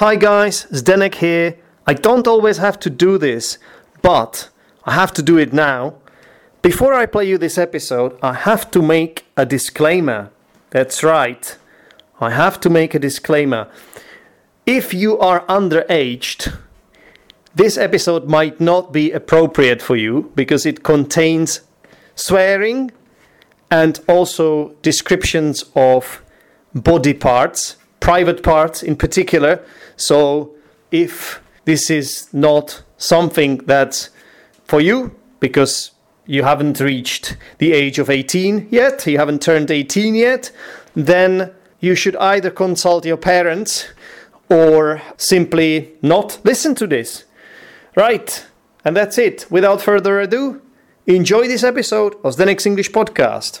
Hi guys, Zdenek here. I don't always have to do this, but I have to do it now. Before I play you this episode, I have to make a disclaimer. That's right. I have to make a disclaimer. If you are underaged, this episode might not be appropriate for you because it contains swearing and also descriptions of body parts, private parts in particular. So if this is not something that's for you because you haven't reached the age of 18 yet, you haven't turned 18 yet, then you should either consult your parents or simply not listen to this. Right, and that's it. Without further ado, enjoy this episode of Zdenek's English Podcast.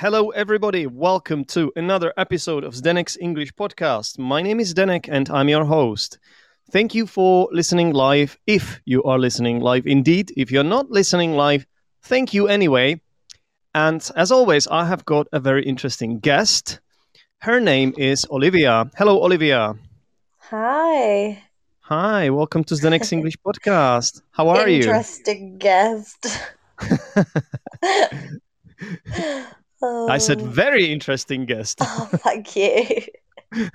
Hello, everybody. Welcome to another episode of Zdenek's English podcast. My name is Zdenek and I'm your host. Thank you for listening live. If you are listening live, indeed. If you're not listening live, thank you anyway. And as always, I have got a very interesting guest. Her name is Olivia. Hello, Olivia. Hi. Hi. Welcome to Zdenek's English podcast. How are you? Interesting guest. I said Um, very interesting guest. Oh, thank you.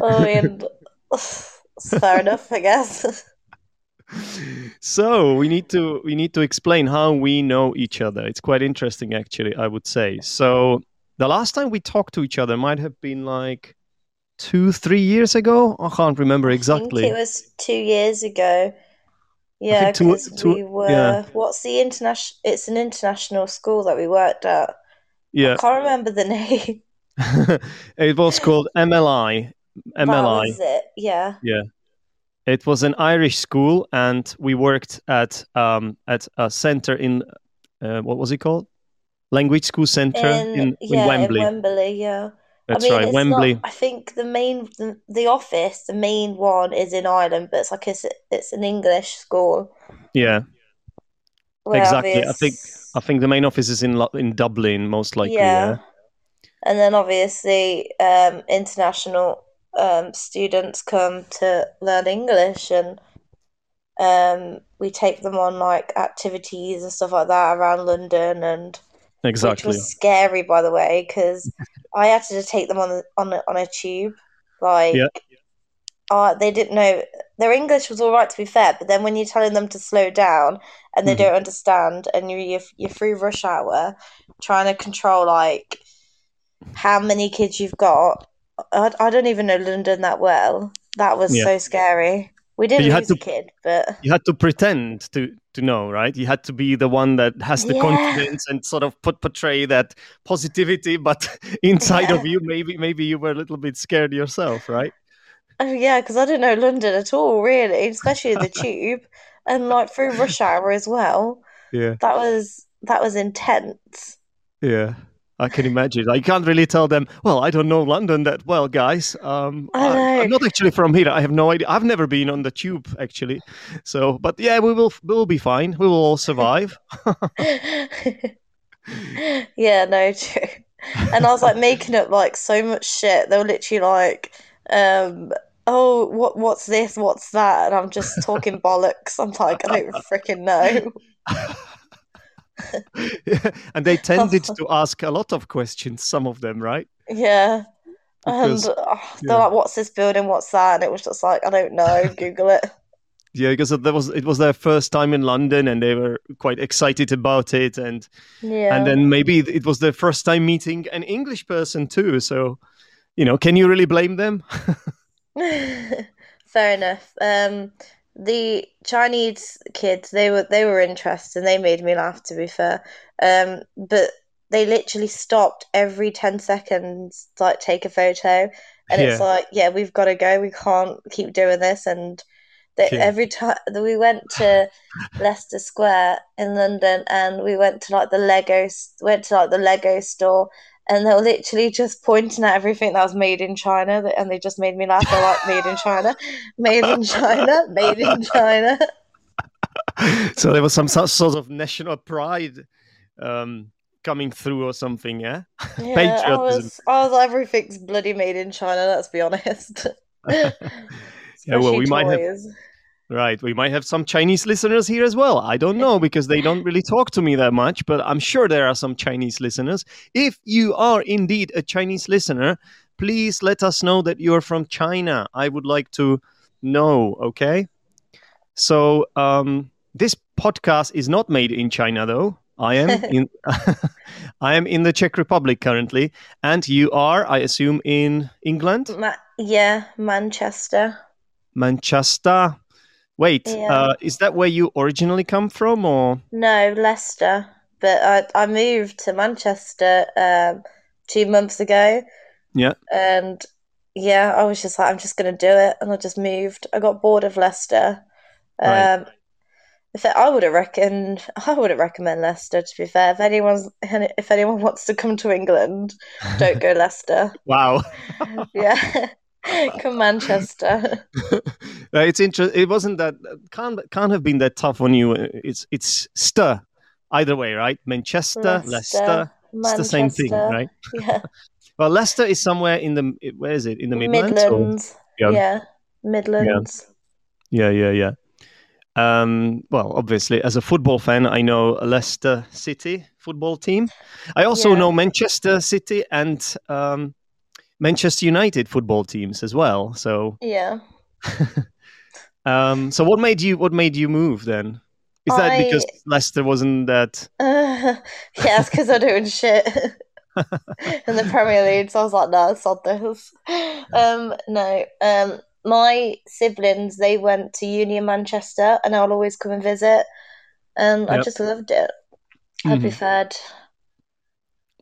oh, and it's fair enough, I guess. so we need to we need to explain how we know each other it's quite interesting actually i would say so the last time we talked to each other might have been like two three years ago i can't remember I exactly it was two years ago. Yeah, because we were. yeah. What's the international? It's an international school that we worked at. yeah I can't remember the name. it was called MLI That MLI was it. Yeah. it was an irish school and we worked at um at a center in uh, what was it called language school center In, in, yeah, in wembley in Wembley. Yeah. That's I mean, right wembley Not, I think the main, the, the office, the main one is in Ireland, but it's like it's, it's an English school. yeah Exactly, I obvious- think- I think the main office is in in Dublin, most likely. yeah. Yeah. And then obviously, um, international um, students come to learn English, and um, we take them on like activities and stuff like that around London, and which was scary, by the way, because I had to take them on the, on a, on a tube. Like, Yeah. uh, they didn't know their English was all right, to be fair, but then when you're telling them to slow down and they Mhm. don't understand, and you're, you're you're through rush hour, trying to control like how many kids you've got. I, I don't even know London that well. That was Yeah. so scary. We didn't you had to- a kid, but You had to pretend to to know, right? You had to be the one that has the Yeah. confidence and sort of put portray that positivity, but inside of you, maybe maybe you were a little bit scared yourself, right? Oh yeah, because I didn't know London at all, really, especially the tube and like through rush hour as well. Yeah, That was that was intense. yeah. I can imagine. I can't really tell them. Well, I don't know London that well, guys. Um, I am not actually from here. I have no idea. I've never been on the tube actually. So, but yeah, we will. We will be fine. We will all survive. Yeah, no, true. And I was like making up like so much shit. They were literally like, um, oh, what what's this? What's that? And I'm just talking bollocks. I'm like, I don't freaking know. and they tended to ask a lot of questions. Some of them, right? Yeah. Because- and oh, they're yeah. like, what's this building? What's that? And it was just like, I don't know. Google it. Yeah, because that was it was their first time in London, and they were quite excited about it, and Yeah. and then maybe it was their first time meeting an English person too. So, you know, can you really blame them? fair enough. Um, the Chinese kids, they were they were interested and They made me laugh. To be fair, um, but they literally stopped every ten seconds to like take a photo, and it's like, yeah, we've got to go. We can't keep doing this. And they, Yeah. every time we went to Leicester Square in London, and we went to like the Lego, went to like the Lego store, and they were literally just pointing at everything that was made in China, and they just made me laugh. They're like, made in China, made in China, made in China. so there was some sort of national pride um, coming through or something, yeah? Yeah, I was, I was like, everything's bloody made in China. Let's be honest. Yeah, well, we might have- toys. Right. We might have some Chinese listeners here as well. I don't know because they don't really talk to me that much, but I'm sure there are some Chinese listeners. If you are indeed a Chinese listener, please let us know that you're from China. I would like to know, okay? So, um, this podcast is not made in China though. I am in I am in the Czech Republic currently, and you are, I assume, in England, Ma- yeah, Manchester. Manchester. Wait, Yeah. uh, is that where you originally come from, or No, Leicester. But I, I moved to Manchester um, two months ago. Yeah. And yeah, I was just like, I'm just going to do it. And I just moved. I got bored of Leicester. Right. Um, if I would have reckoned, I wouldn't recommend Leicester. To be fair, if anyone's, if anyone wants to come to England, don't go Leicester. wow? Yeah, come Manchester. It's interesting. It wasn't that can't can't have been that tough on you. It's it's stir either way, right? Manchester, Leicester. It's the same thing, right? Yeah, Well, Leicester is somewhere in the where is it in the Midlands? Midlands. Yeah. Yeah, Midlands. Yeah, yeah, yeah. Um, well, obviously, as a football fan, I know Leicester City football team. I also Yeah. know Manchester City and um, Manchester United football teams as well. So, Yeah. um, so what made you what made you move then? Is that I- because Leicester wasn't that? Uh, yeah, it's because I'm doing shit in the Premier League. So I was like, no, sod this. Um, no. Um, my siblings they went to uni in Manchester, and I'll always come and visit. And I just loved it. I'd be Mhm. fed.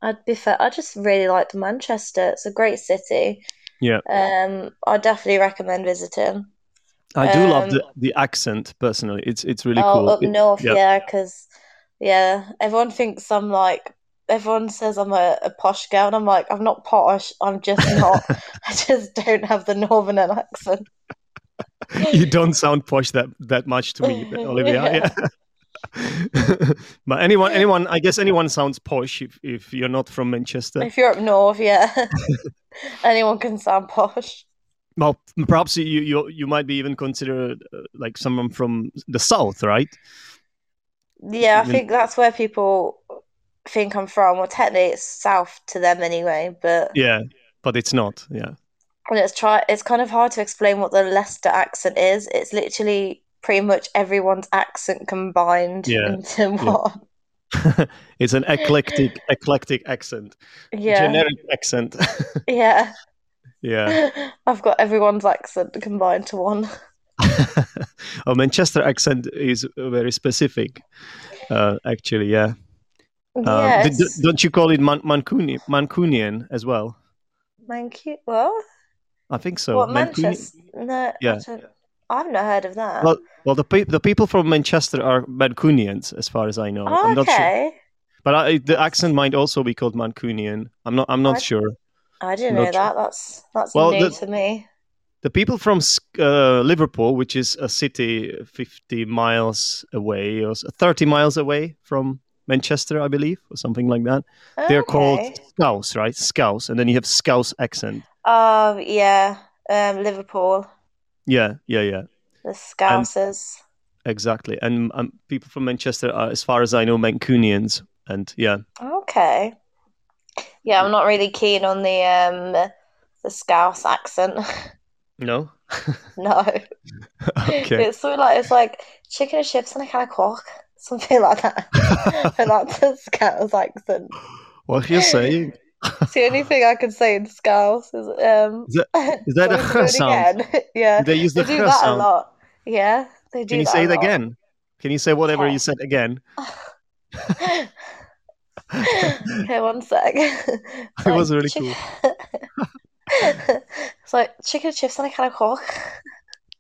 I'd be fair. I just really liked Manchester. It's a great city. Yeah. Um, I definitely recommend visiting. I do love Um, the, the accent personally. It's it's really oh, cool. up north, yeah. yeah, because yeah, everyone thinks I'm like. Everyone says I'm a, a posh girl, and I'm like, I'm not posh. I'm just not. I just don't have the northern accent. you don't sound posh that that much to me, Olivia. Yeah. But anyone, anyone, I guess anyone sounds posh if, if you're not from Manchester. If you're up north, yeah, anyone can sound posh. Well, perhaps you you you might be even considered uh, like someone from the south, right? Yeah, I Even- think that's where people think I'm from. Well, technically, it's south to them anyway, but Yeah, but it's not. Yeah. and it's try. It's kind of hard to explain what the Leicester accent is. It's literally pretty much everyone's accent combined Yeah, into one. it's an eclectic eclectic accent, Yeah, generic accent. yeah. yeah. I've got everyone's accent combined to one. oh, Manchester accent is very specific. Uh, actually, yeah. D- yes. don't you call it Man- Mancunian, Mancunian as well? Mancu- well. I think so. what, Mancunian- Manchester? No, Yeah. I've not heard of that. Well, well, the pe- the people from Manchester are Mancunians, as far as I know. oh, I'm not sure, okay. but I, the accent might also be called Mancunian. I'm not. I'm not I- sure. I didn't know sure. that. That's that's Well, new the- to me. The people from uh, Liverpool, which is a city 50 miles away or 30 miles away from Manchester, I believe, or something like that. They're called Okay. Scouse, right? Scouse, and then you have Scouse accent. Oh, yeah. Um, Liverpool, Yeah, yeah, yeah. the Scousers. Exactly. And um, people from Manchester are, as far as I know, Mancunians. And yeah, Okay. Yeah, I'm not really keen on the um the Scouse accent. no? no. okay. It's sort of like it's like chicken and chips and a can of coke. Something like that. and that's the Scouse accent. what are you're saying? It's the only thing I can say in Scouse is um. Is that, is that a h do sound? again. yeah, They use they the do h that a lot. Yeah, they do. Can you say it again? Can you say whatever Okay. you said again? okay, one sec. It was really chick- cool. it's like chicken and chips and a can of coke.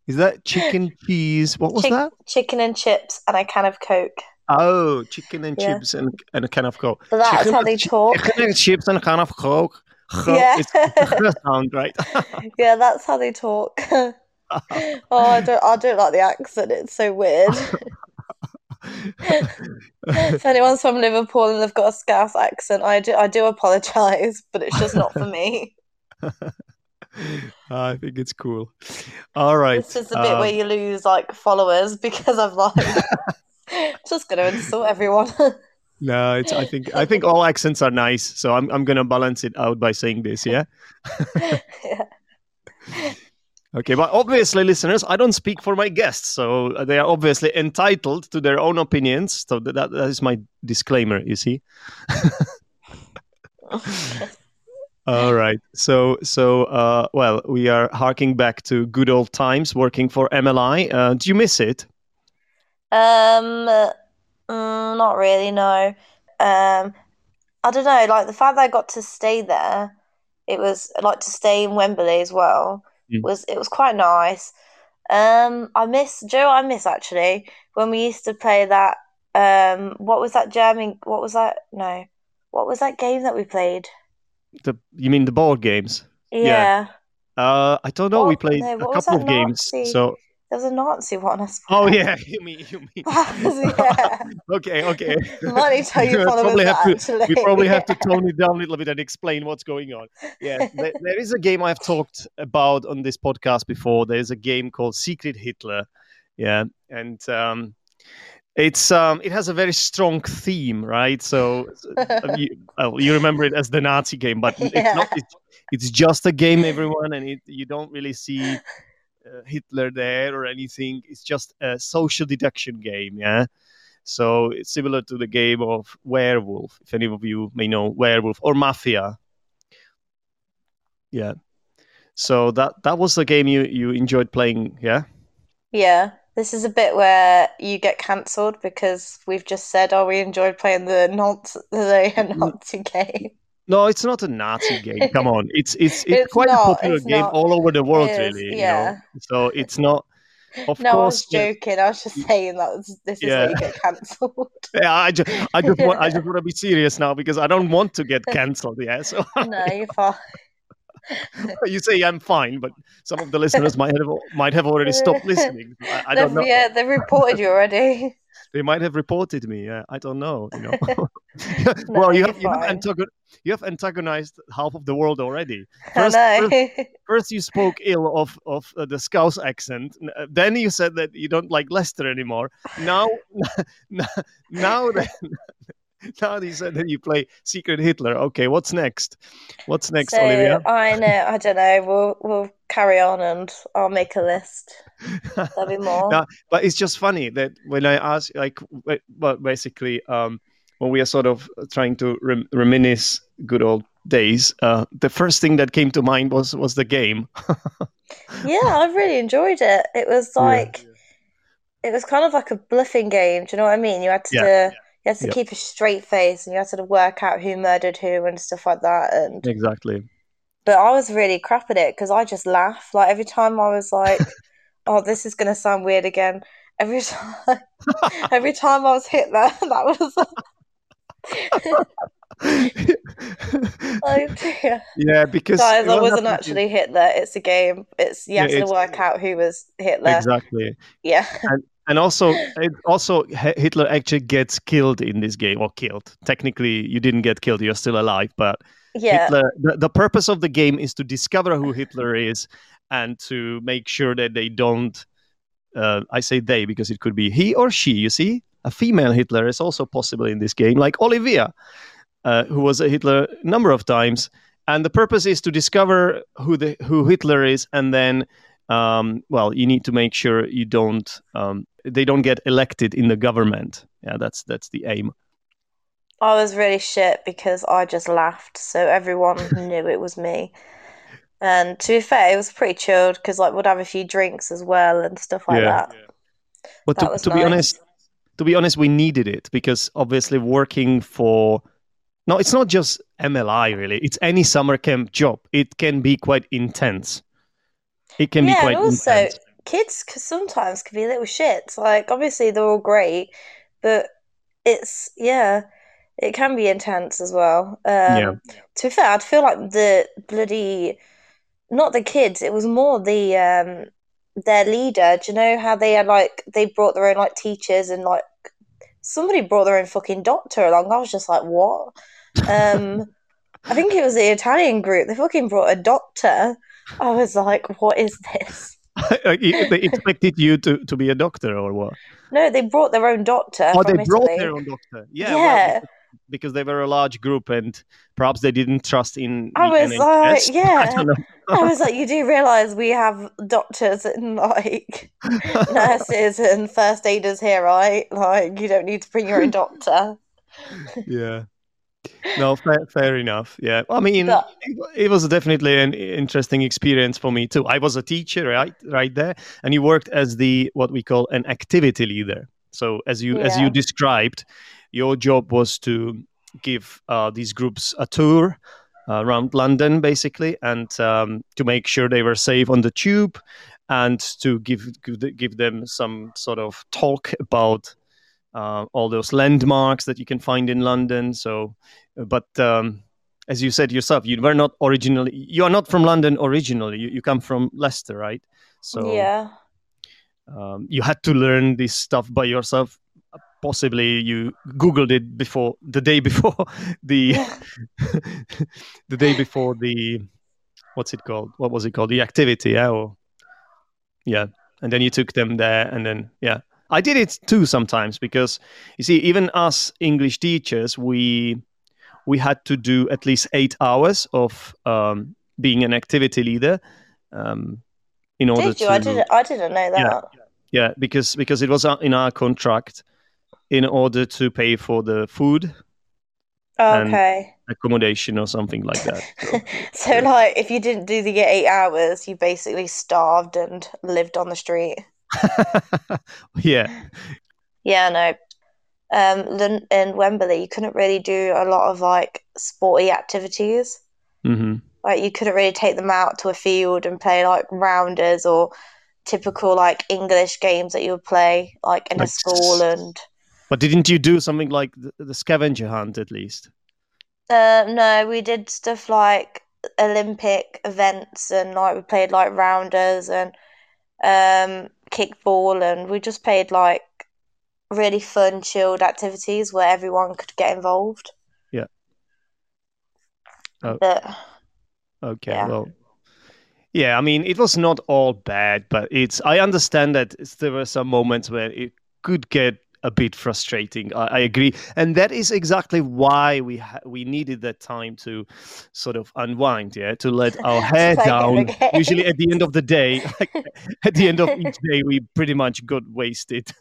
Is that chicken cheese? What was Chick- that? Chicken and chips and a can of coke. Oh, chicken and Yeah. chips and, and a can of coke. So that's Chicken how they talk. Chicken and chips and a can of coke. Yeah. It's sound, right? Yeah, that's how they talk. oh, I don't, I don't like the accent. It's so weird. if anyone's from Liverpool and they've got a Scouse accent, I do, I do apologise, but it's just not for me. I think it's cool. All right. This is the bit uh, where you lose like followers because I'm like just gonna insult everyone. no, it's. I think. I think all accents are nice, so I'm. I'm gonna balance it out by saying this. Yeah. yeah. Okay, but obviously, listeners, I don't speak for my guests, so they are obviously entitled to their own opinions. So that, that is my disclaimer. You see. All right. So, so, uh, well, we are harking back to good old times working for MLI. Uh, do you miss it? Um, mm, not really, no. Um, I don't know, like the fact that I got to stay there, it was like to stay in Wembley as well, Mm. was it was quite nice. Um, I miss Joe, I miss actually when we used to play that um what was that German what was that no. What was that game that we played? The you mean the board games? Yeah. Uh, I don't know. we played no, a couple of that games. So, There was a Nazi one, I swear. oh yeah, you mean you mean? yeah. okay, okay. Might need to tell you probably that, have to- actually. we probably have to tone it down a little bit and explain what's going on. Yeah, there, there is a game I've talked about on this podcast before. There's a game called Secret Hitler. Yeah, and um, it's um, it has a very strong theme, right? So you, well, you remember it as the Nazi game, but it's not. It's, it's just a game, everyone, and it, you don't really see Uh, Hitler there or anything. It's just a social deduction game. Yeah. So it's similar to the game of Werewolf, if any of you may know Werewolf or Mafia. Yeah. So that that was the game you you enjoyed playing, yeah? Yeah, this is a bit where you get cancelled because we've just said, "Oh, we enjoyed playing the Nazi, the mm. Nazi game." No, it's not a Nazi game. Come on, it's it's it's, It's quite not, a popular game not. all over the world, is, really. you know. yeah. So it's not. Of no, I was course, yeah, joking. I was just mm. saying that was, this is Yeah. where you get cancelled. yeah, I just I just want I just want to be serious now because I don't want to get cancelled. Yeah, so no, you're fine. you say I'm fine, but some of the listeners might have might have already stopped listening. I, I don't know. Yeah, they've reported you already. They might have reported me. Yeah, I don't know. You know. well, you have you have, antagon- you have antagonized half of the world already. I First, know. first, first you spoke ill of of uh, the Scouse accent. Uh, Then you said that you don't like Leicester anymore. Now, n- now that now you said that you play Secret Hitler. Okay, what's next? What's next, so Olivia? I know. I don't know. We'll we'll carry on, and I'll make a list. There'll be more. No, but it's just funny that when I ask, like, well, basically, um, when we are sort of trying to rem- reminisce good old days, uh, the first thing that came to mind was was the game. Yeah, I really enjoyed it. It was Yeah. like it was kind of like a bluffing game. Do you know what I mean? You had to Yeah, you had to yeah. keep a straight face, and you had to work out who murdered who and stuff like that. And exactly. but I was really crap at it because I just laugh. Like every time I was like, "Oh, this is gonna sound weird again." Every time, every time I was hit there, that was like, dear. yeah, because guys, I wasn't actually Hitler. It's a game. It's you Yeah, have to work out who was Hitler. exactly, Yeah. and also, it, also Hitler actually gets killed in this game, or killed. Technically, you didn't get killed; you're still alive, but Yeah. Hitler, the, the purpose of the game is to discover who Hitler is and to make sure that they don't. Uh, I say they because it could be he or she. You see, a female Hitler is also possible in this game, like Olivia, uh, who was a Hitler a number of times. And the purpose is to discover who the who Hitler is, and then, um, well, you need to make sure you don't um, they don't get elected in the government. Yeah, that's that's the aim. I was really shit because I just laughed, so everyone knew it was me. And to be fair, it was pretty chilled because like we'd have a few drinks as well and stuff like Yeah. that. But That to, was to be honest, to be honest, we needed it because obviously working for no, it's not just MLI really. It's any summer camp job. It can be quite intense. It can yeah, be quite intense. and also intense. kids sometimes can be a little shits. Like obviously they're all great, but it's yeah, it can be intense as well. Um, Yeah. To be fair, I'd feel like the bloody not the kids. It was more the um their leader. Do you know how they had like they brought their own like teachers and like somebody brought their own fucking doctor along. I was just like, what? Um, I think it was the Italian group. They fucking brought a doctor. I was like, what is this? They expected you to, to be a doctor or what? No, they brought their own doctor Oh, they brought Italy. their own doctor. Yeah, Yeah. because, because they were a large group and perhaps they didn't trust in. I was uh, NHS. like, I yeah. don't. I was like, you do realize we have doctors and like nurses and first aiders here, right? Like, you don't need to bring your own doctor. yeah. No, fair, fair enough. Yeah, I mean, But- it, it was definitely an interesting experience for me too. I was a teacher, right, right there, and you worked as the what we call an activity leader. So, as you as you described, your job was to give uh, these groups a tour uh, around London, basically, and um, to make sure they were safe on the tube, and to give give them some sort of talk about uh, all those landmarks that you can find in London. So, but um, as you said yourself, you were not originally, you are not from London originally. You, you come from Leicester, right? So yeah. um, you had to learn this stuff by yourself. Possibly you googled it before the day before the the day before the what's it called? What was it called? The activity, yeah, or yeah. And then you took them there, and then yeah, I did it too sometimes because you see, even us English teachers, we we had to do at least eight hours of um, being an activity leader um, in order Did you? to I didn't. I didn't know that. yeah because because it was uh, in our contract in order to pay for the food Okay. accommodation or something like that So, So, like, if you didn't do the eight hours, you basically starved and lived on the street. yeah Yeah, no. Um, in Wembley, you couldn't really do a lot of like sporty activities. hmm Like, you couldn't really take them out to a field and play like rounders or typical like English games that you would play like in a Like school. And but didn't you do something like the, the scavenger hunt at least uh, no, we did stuff like Olympic events and like we played like rounders and um, kickball, and we just played like really fun, chilled activities where everyone could get involved. Yeah. Oh. But Okay, Yeah. well, yeah, I mean, it was not all bad, but it's. I understand that there were some moments where it could get a bit frustrating. I, I agree, and that is exactly why we ha- we needed that time to sort of unwind, yeah, to let our hair down. Usually, at the end of the day, like, at the end of each day, we pretty much got wasted.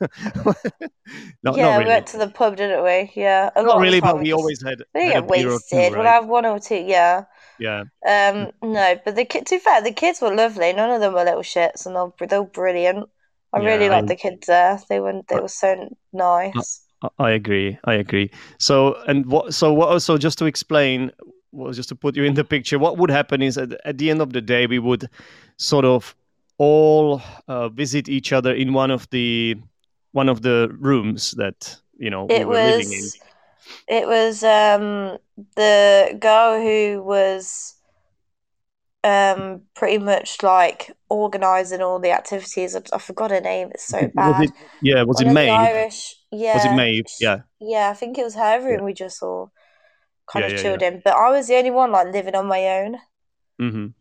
no, yeah, not we went to the pub, didn't we? Yeah, a not really, but we always had, we had get wasted. two, We'll have one or two. Yeah. Yeah. Um, no, but the kid. To be fair, the kids were lovely. None of them were little shits, and they're they're brilliant. I Yeah, really I- liked the kids there. They were they were so nice. I- I agree. I agree. So and what? So what? Also, just to explain, well, just to put you in the picture, what would happen is at, at the end of the day, we would sort of all uh, visit each other in one of the one of the rooms that you know we It were living in. it was um the girl who was um pretty much like organizing all the activities. I, I forgot her name. It's so bad. Was it? Yeah. Was One it Maeve? Irish, yeah. Was it Maeve? Yeah. Yeah, I think it was her room we just all kind Yeah, of yeah, chilled in. But I was the only one like living on my own. hmm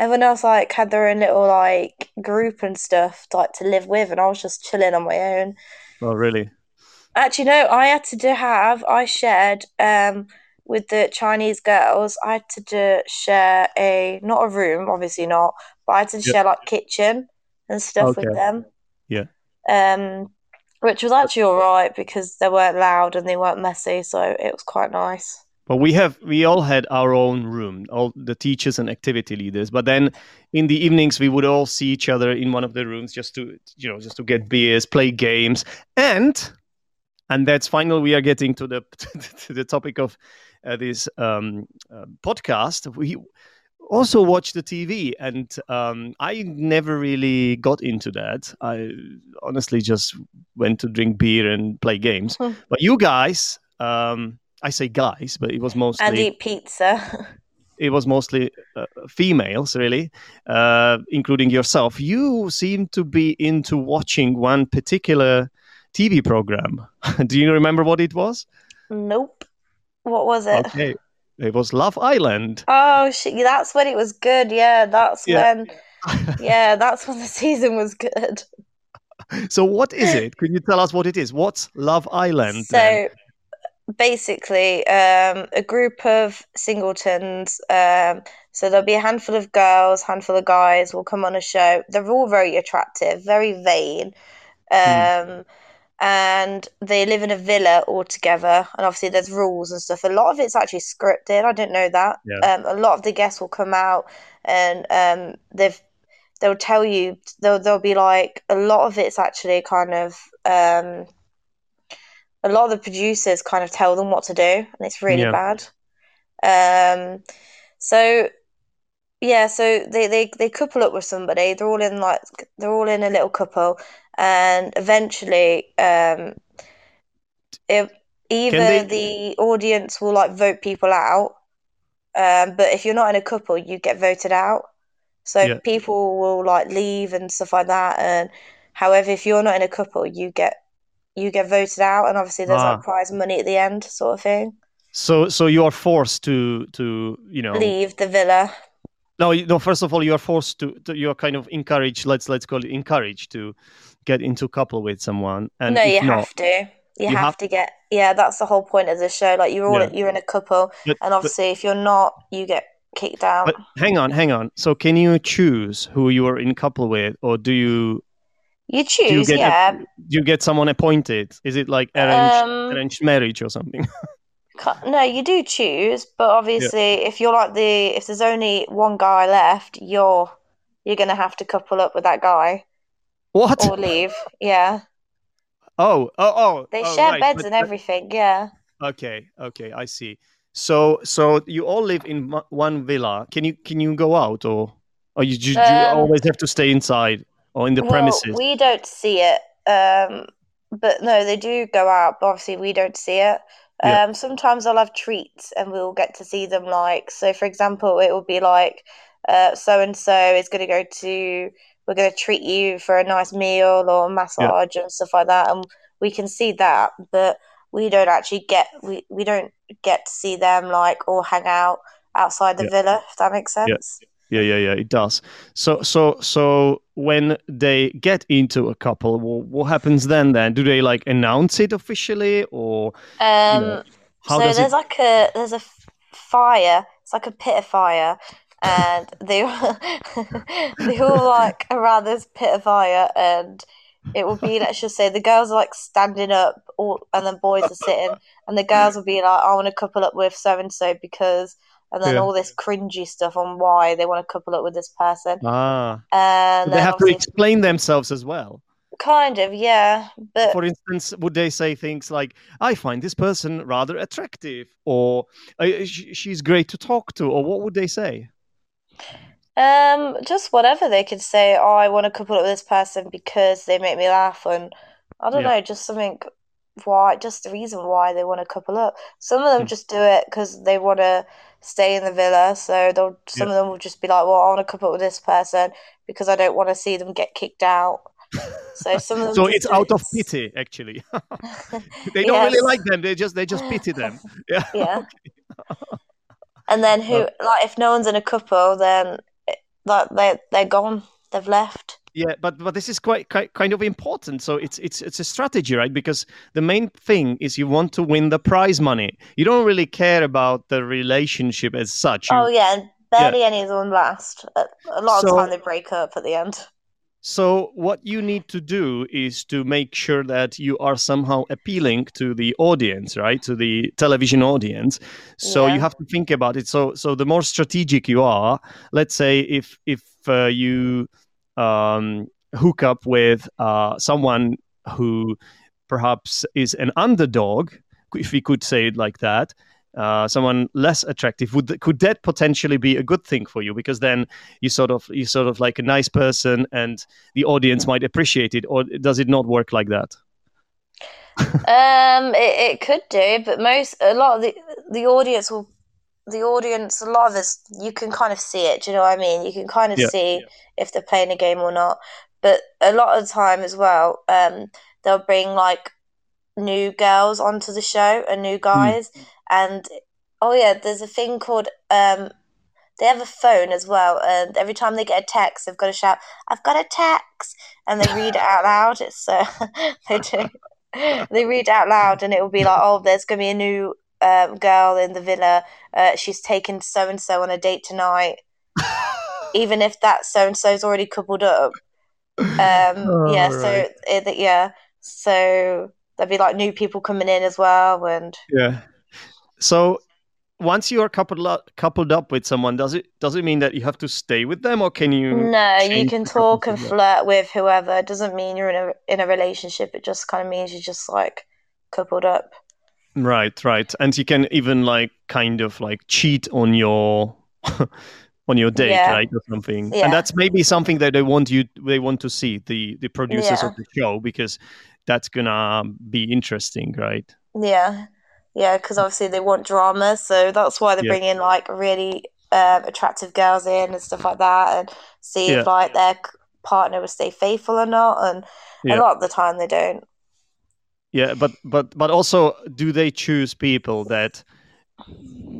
Everyone else like had their own little like group and stuff like to live with, and I was just chilling on my own. Oh, really? Actually, no, I had to do have I shared um with the Chinese girls. I had to do, share a not a room, obviously not, but I had to Yeah. share like kitchen and stuff with them. Yeah. Um, which was actually all right because they weren't loud and they weren't messy, so it was quite nice. But we have we all had our own room, all the teachers and activity leaders. But then in the evenings we would all see each other in one of the rooms just to you know just to get beers, play games, and and that's finally we are getting to the to the topic of uh, this um, uh, podcast. We also watch the TV, and um, I never really got into that. I honestly just went to drink beer and play games. Hmm. But you guys. Um, I say guys, but it was mostly And eat pizza. it was mostly uh, females, really, uh, including yourself. You seem to be into watching one particular TV program. Do you remember what it was? nope. What was it? Okay, it was Love Island. Oh, shit, that's when it was good. Yeah, that's Yeah. when. Yeah, that's when the season was good. so, what is it? Could you tell us what it is? What's Love Island? then? So basically, um, a group of singletons. Um, so there'll be a handful of girls, handful of guys will come on a show. They're all very attractive, very vain. Um, And they live in a villa all together. And obviously, there's rules and stuff. A lot of it's actually scripted. I didn't know that. Yeah. Um, a lot of the guests will come out and um, they've they'll tell you they'll they'll be like a lot of it's actually kind of um, a lot of the producers kind of tell them what to do, and it's really Yeah. bad. Um, so yeah, so they, they they couple up with somebody. They're all in like they're all in a little couple, and eventually, um, if either they- the audience will like vote people out, um, but if you're not in a couple, you get voted out. So Yeah. people will like leave and stuff like that. And however, if you're not in a couple, you get you get voted out, and obviously there's Ah. like prize money at the end, sort of thing. So, so you are forced to to you know Leave the villa. No, you- no. First of all, you are forced to, to. You are kind of encouraged. Let's let's call it encouraged to get into a couple with someone. And no, you not, have to. You, You have, have- to get. Yeah, that's the whole point of the show. Like you're all Yeah. you're in a couple, But- and but- obviously if you're not, you get kicked out. But hang on, hang on. So can you choose who you are in couple with, or do you you do you choose, get yeah. do you get someone appointed? Is it like arranged Um, arranged marriage or something? No, you do choose, but obviously, if you're like the if there's only one guy left, you're you're gonna have to couple up with that guy what? or leave. Yeah, Oh, oh, oh. they oh, share right, beds but- and everything. Yeah, Okay, okay, I see. So, so you all live in one villa. Can you can you go out, or or you, you, you Um, always have to stay inside or in the well, premises? we don't see it. Um, but no, they do go out, but obviously we don't see it. Yeah. Um, sometimes I'll have treats and we'll get to see them. Like, so for example, it will be like, uh, so and so is going to go to, we're going to treat you for a nice meal or massage and stuff like that, and we can see that, but we don't actually get, we, we don't get to see them like or hang out outside the Yeah. villa. If that makes sense. Yeah, yeah, yeah. It does. So, so, so when they get into a couple, wh- what happens then? Then do they like announce it officially, or Um, know, how so there's it? like a there's a fire. It's like a pit of fire, and they they all like around this pit of fire, and it will be let's just say the girls are like standing up, all and then boys are sitting, and the girls will be like, I want to couple up with so and so because, and then Yeah. all this cringy stuff on why they want to couple up with this person, Ah, and they have to explain themselves as well. kind of yeah, but For instance, would they say things like, "I find this person rather attractive," or "Uh, "She's great to talk to," or what would they say? Um, just whatever they could say. Oh, I want to couple up with this person because they make me laugh, and I don't Yeah. know, just something. Why? Just the reason why they want to couple up. Some of them Hmm. just do it because they want to stay in the villa. So they'll. Some of them will just be like, "Well, I want to couple up with this person because I don't want to see them get kicked out." So some of them. So just it's do out of pity, actually. they don't really Yes. like them. They just they just pity them. Yeah. Yeah. And then who? Like, if no one's in a couple, then like they they're gone. They've left. Yeah, but but this is quite, quite kind of important. So it's it's it's a strategy, right? Because the main thing is you want to win the prize money. You don't really care about the relationship as such. You- Oh yeah, and barely any of them last. A, a lot of So- time they break up at the end. So what you need to do is to make sure that you are somehow appealing to the audience, right? To the television audience. So Yeah. you have to think about it. So so the more strategic you are, let's say if if uh, you um, hook up with uh, someone who perhaps is an underdog, if we could say it like that, uh, someone less attractive, would could that potentially be a good thing for you? Because then you sort of you sort of like a nice person, and the audience might appreciate it, or does it not work like that? Um, it, it could do, but most a lot of the the audience will the audience a lot of us you can kind of see it. Do you know what I mean? You can kind of Yeah. see if they're playing a game or not. But a lot of the time as well, um, they'll bring like new girls onto the show and new guys, and oh yeah, there's a thing called um. They have a phone as well, and every time they get a text, they've got to shout, "I've got a text," and they read it out loud. It's uh, they do they read out loud and it will be like, oh, there's going to be a new um, girl in the villa. Uh, she's taken so and so on a date tonight. Even if that so and so's already coupled up. Um, yeah, Oh, so right. it, yeah, so there'll be like new people coming in as well, and Yeah. So once you are coupled up, coupled up with someone, does it does it mean that you have to stay with them, or can you? no, you can talk and flirt with whoever. It doesn't mean you're in a in a relationship. It just kind of means you're just like coupled up. Right, right, and you can even like kind of like cheat on your on your date, Yeah. right, or something. Yeah. And that's maybe something that they want you they want to see the the producers Yeah. of the show because that's gonna be interesting, right? Yeah, yeah, because obviously they want drama, so that's why they Yeah. bring in like really um, attractive girls in and stuff like that, and see Yeah. if like their partner will stay faithful or not. And Yeah. a lot of the time they don't. Yeah, but but but also, do they choose people that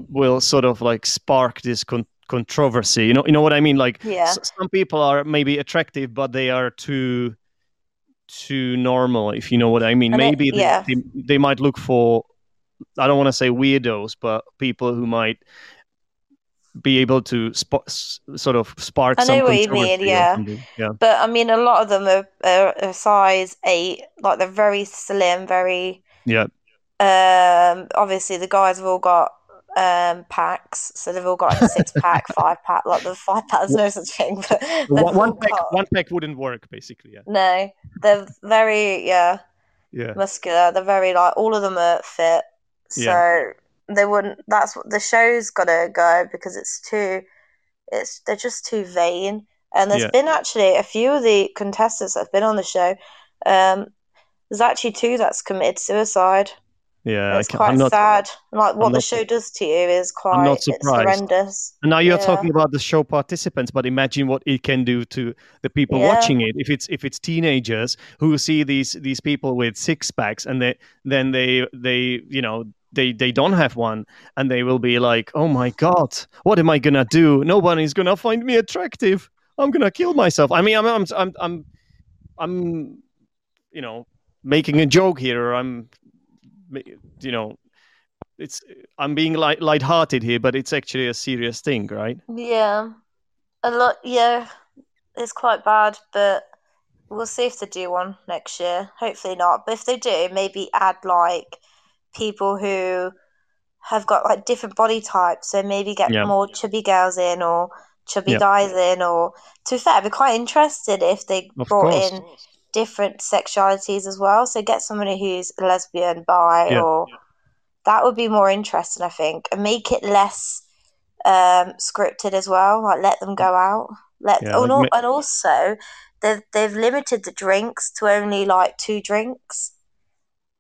will sort of like spark this con- controversy? You know, you know what I mean? Like, Yeah. some people are maybe attractive, but they are too too normal. If you know what I mean, And it- maybe they, yeah. they they might look for. I don't want to say weirdos, but people who might be able to sp- sort of spark I some know what you mean, yeah. Yeah, But I mean, a lot of them are, are, are size eight, like they're very slim, very. yeah, Um, obviously the guys have all got um packs, so they've all got like a six pack, five pack. Like the five pack, there's no such thing, but one, one pack got- one pack wouldn't work, basically. Yeah, No, they're very yeah. yeah. muscular. They're very like all of them are fit, so Yeah. they wouldn't. That's what the show's gotta go because it's too. It's they're just too vain. And there's Yeah. been actually a few of the contestants that have been on the show. Um, there's actually two that's committed suicide. Yeah, it's quite I'm not. sad. Like what I'm the show does to you is quite. not It's horrendous. And now you're Yeah. talking about the show participants, but imagine what it can do to the people Yeah. watching it. If it's if it's teenagers who see these these people with six packs, and they then they they you know they they don't have one, and they will be like, oh my god, what am I gonna do? Nobody's gonna find me attractive. I'm gonna kill myself. I mean, I'm I'm I'm I'm, I'm you know making a joke here. I'm you know. It's I'm being light lighthearted here, but it's actually a serious thing, right? Yeah, a lot. Yeah, it's quite bad, but we'll see if they do one next year. Hopefully not, but if they do, maybe add like people who have got like different body types. So maybe get Yeah. more chubby girls in or chubby Yeah. guys in. Or to be fair, I'd be quite interested if they Of brought course. in different sexualities as well. So get somebody who's lesbian, bi, Yeah. or that would be more interesting, I think, and make it less um, scripted as well. Like let them go out. Let Yeah, oh, like and also they've they've limited the drinks to only like two drinks,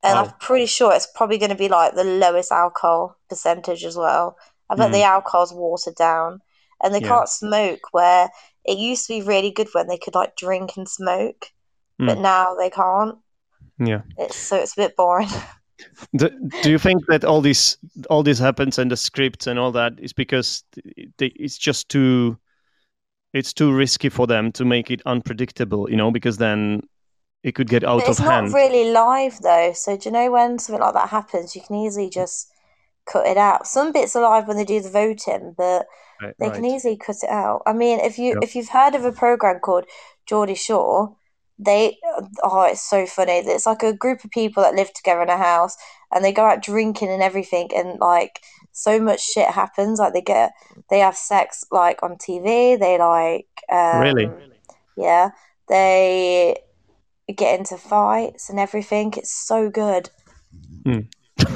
and Wow. I'm pretty sure it's probably going to be like the lowest alcohol percentage as well. I bet the alcohol's watered down, and they Mm. Yeah. can't smoke. Where it used to be really good when they could like drink and smoke, but Mm. now they can't. Yeah. It's so it's a bit boring. Do, do you think that all this all this happens and the scripts and all that is because they, it's just too it's too risky for them to make it unpredictable, you know, because then it could get out But of hand. it's not really live though. So do you know when something like that happens, you can easily just cut it out. Some bits are live when they do the voting, but Right, they can easily cut it out. I mean, if you Yep. if you've heard of a program called Geordie Shore, they oh, it's so funny. It's like a group of people that live together in a house, and they go out drinking and everything, and like so much shit happens. Like they get they have sex like on TV. They like um, Really? yeah. They get into fights and everything. It's so good. Hmm.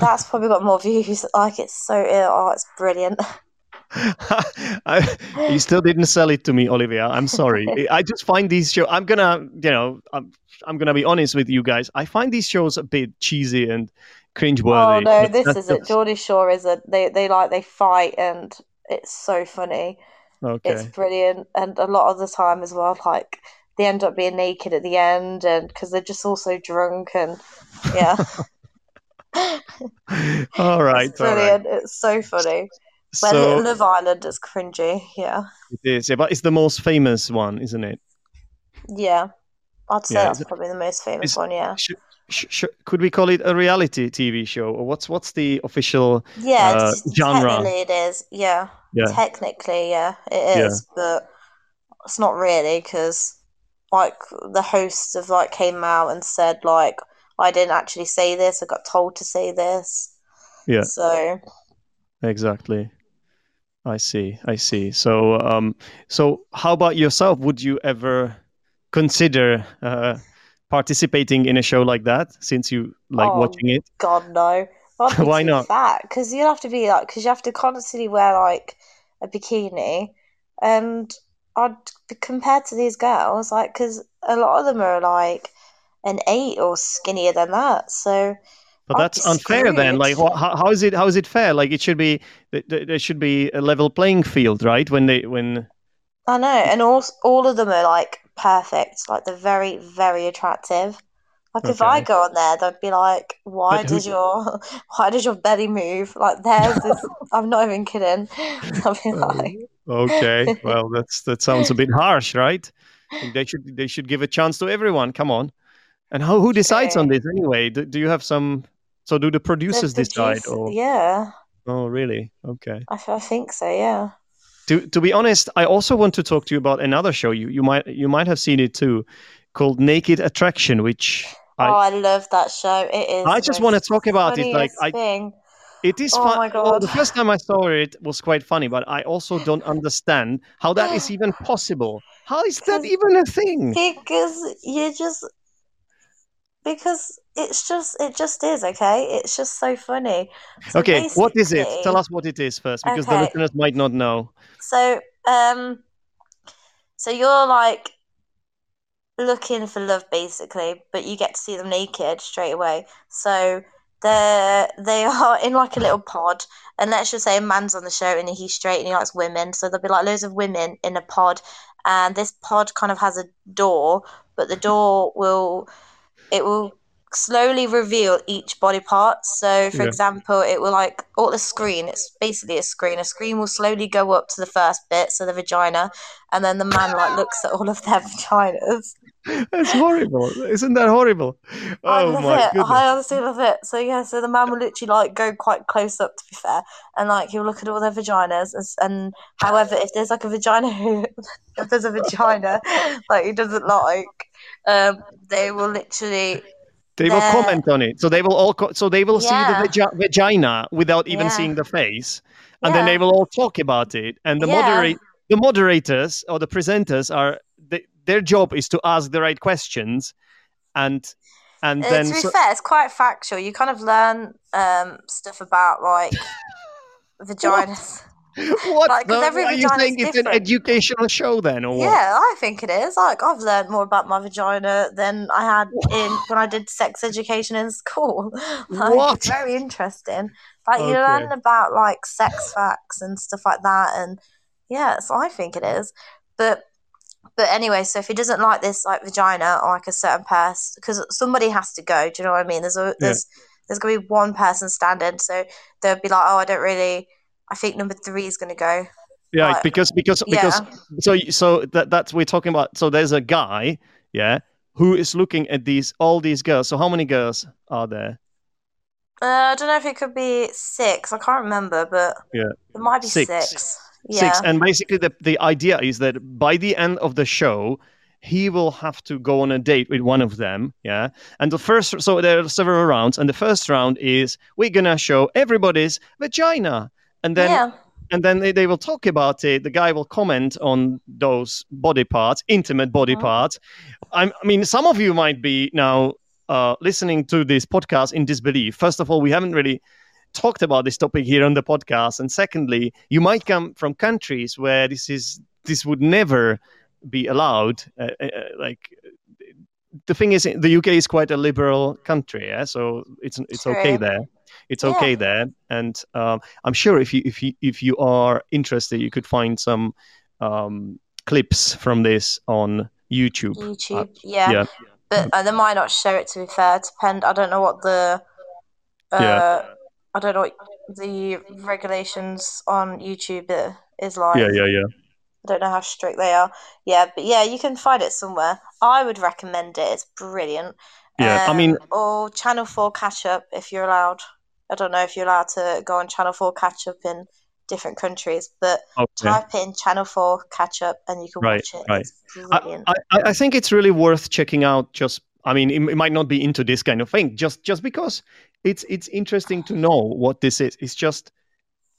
That's probably got more views. Like it's so oh, it's brilliant. I, you still didn't sell it to me, Olivia. I'm sorry. I just find these shows. I'm gonna, you know, I'm, I'm gonna be honest with you guys. I find these shows a bit cheesy and cringeworthy. Oh no, this is it. Geordie Shore is a they they like they fight and it's so funny. Okay. It's brilliant, and a lot of the time as well, like they end up being naked at the end, and because they're just all so drunk and yeah, all right. it's all right. It's so funny. When So Love Island is cringy, yeah, it is, yeah, but it's the most famous one, isn't it? yeah. I'd say Yeah, that's probably the most famous is- one. Yeah, Sh- sh- sh- could we call it a reality TV show, or what's what's the official? yeah. Uh, genre. Technically, it is. Yeah, Yeah. technically, yeah, it is, Yeah. but it's not really because like the hosts have like came out and said like I didn't actually say this. I got told to say this. Yeah. So Exactly. I see. I see. So, um, so how about yourself? Would you ever consider uh, participating in a show like that? Since you like Oh, watching it, God no. Why not? Fat because you have to be like because you have to constantly wear like a bikini, and I'd compared to these girls like because a lot of them are like an eight or skinnier than that. So but I'd that's unfair. Then, like, screwed. wha- how, how is it? How is it fair? Like, it should be th- th- there should be a level playing field, right? When they when I know, and all all of them are like perfect. Like they're very very attractive. Like if I go on there, they'd be like, "Why But who- does your why does your belly move?" Like theirs is. I'm not even kidding. I'd be oh. like, okay, well, that's that sounds a bit harsh, right? They should they should give a chance to everyone. Come on. And how who decides on this anyway? Do, do you have some? So do the the producers decide? producer- Or Yeah, oh, really? Okay. I, I think so. Yeah. To to be honest, I also want to talk to you about another show. You you might you might have seen it too, called Naked Attraction, which oh, I- oh, I love that show. It is. I just want to talk about it. Like I. it is Oh fun. well, the first time I saw it was quite funny, but I also don't understand how that is even possible. How is that even a thing? because you just because it's just it just is okay. It's just so funny. So Okay, what is it? Tell us what it is first, because the listeners might not know. So, um, so you're like looking for love basically, but you get to see them naked straight away. So they they are in like a little pod, and let's just say a man's on the show and he's straight and he likes women. So there'll be like loads of women in a pod, and this pod kind of has a door, but the door will it will slowly reveal each body part. So, for Yeah. example, it will like all the screen. It's basically a screen. A screen will slowly go up to the first bit, so the vagina, and then the man like looks at all of their vaginas. That's horrible. Isn't that horrible? I Oh love my it. goodness. I honestly love it. So yeah, so the man will literally like go quite close up, to be fair, and like he'll look at all their vaginas, and, and however, if there's like a vagina who, if there's a vagina like he doesn't like, um, they will literally They will comment on it. So they will all co- so they will see the vagi- vagina without even Yeah. seeing the face. And then they will all talk about it. And the Yeah. moderate the moderators or the presenters are they, their job is to ask the right questions and and Uh, then to be so- fair, it's quite factual. You kind of learn um, stuff about like vaginas. what like, 'cause the- every are you saying it's an educational show then or what? Yeah, I think it is. Like I've learned more about my vagina than I had in when I did sex education in school. like, What? It's very interesting. Like you learn about like sex facts and stuff like that, and yeah, so I think it is. But but anyway, so if he doesn't like this like vagina or like a certain person, because somebody has to go. Do you know what I mean? There's a there's there's gonna be one person standing, so they'll be like, oh, I don't really. I think number three is gonna go. Yeah, because because because Yeah. so so that that's we're talking about so there's a guy, yeah, who is looking at these all these girls. So how many girls are there? Uh, I don't know if it could be six. I can't remember, but Yeah. it might be Six. six. Yeah. Six, and basically the the idea is that by the end of the show, he will have to go on a date with one of them. Yeah, and the first, so there are several rounds, and the first round is we're gonna show everybody's vagina, and then yeah. and then they, they will talk about it. The guy will comment on those body parts, intimate body Mhm. parts. I'm, I mean, some of you might be now uh, listening to this podcast in disbelief. First of all, we haven't really talked about this topic here on the podcast, and secondly, you might come from countries where this is this would never be allowed. Uh, uh, like the thing is, the UK is quite a liberal country, yeah. So it's it's okay there. It's Yeah. okay there, and um, I'm sure if you if you if you are interested, you could find some um, clips from this on YouTube. YouTube. yeah. yeah. But uh, they might not show it. To be fair, depend. I don't know what the. Uh, Yeah. I don't know what the regulations on YouTube is like. Yeah, yeah, yeah. I don't know how strict they are. Yeah, but yeah, you can find it somewhere. I would recommend it. It's brilliant. Yeah, I Um, mean- or Channel Four catch up if you're allowed. I don't know if you're allowed to go on Channel Four catch up in different countries, but Okay. type in Channel Four catch up and you can Right, watch it. right. It's brilliant. I, I, I think it's really worth checking out. Just, I mean, it, it might not be into this kind of thing, just just because it's it's interesting to know what this is. It's just,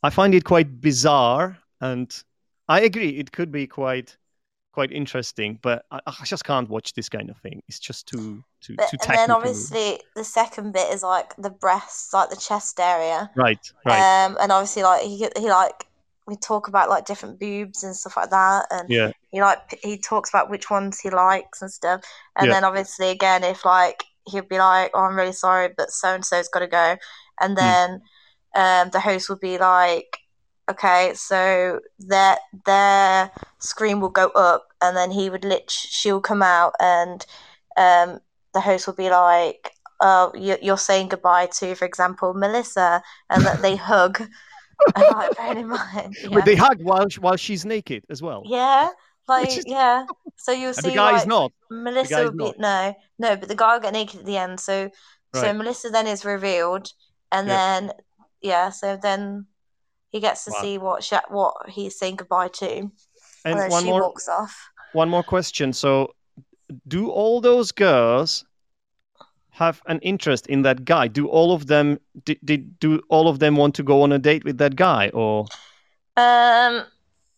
I find it quite bizarre, and I agree it could be quite quite interesting, but I, I just can't watch this kind of thing. It's just too too But, too and then obviously the second bit is like the breasts, like the chest area. right, right, Um, and obviously like he he like we talk about like different boobs and stuff like that, and yeah, he like he talks about which ones he likes and stuff. And Yeah. then obviously again, if like he'd be like, "Oh, I'm really sorry, but so and so's got to go," Hmm. and then um, the host would be like, "Okay, so their their screen will go up, and then he would lit she'll come out, and um, the host will be like." Oh, you- you're saying goodbye to, for example, Melissa, and that they hug. And, like, bearing in mind, yeah. they hug while while she's naked as well. Yeah, like is- yeah. So you'll and see the guy like not. Melissa guy's will be not. no, no, but the guy will get naked at the end. So so Melissa then is revealed, and Yeah. then yeah, so then he gets to Wow. see what she, what he's saying goodbye to, and, And then one she more walks off. one more question. So, do all those girls have an interest in that guy? Do all of them did, did do all of them want to go on a date with that guy or Um,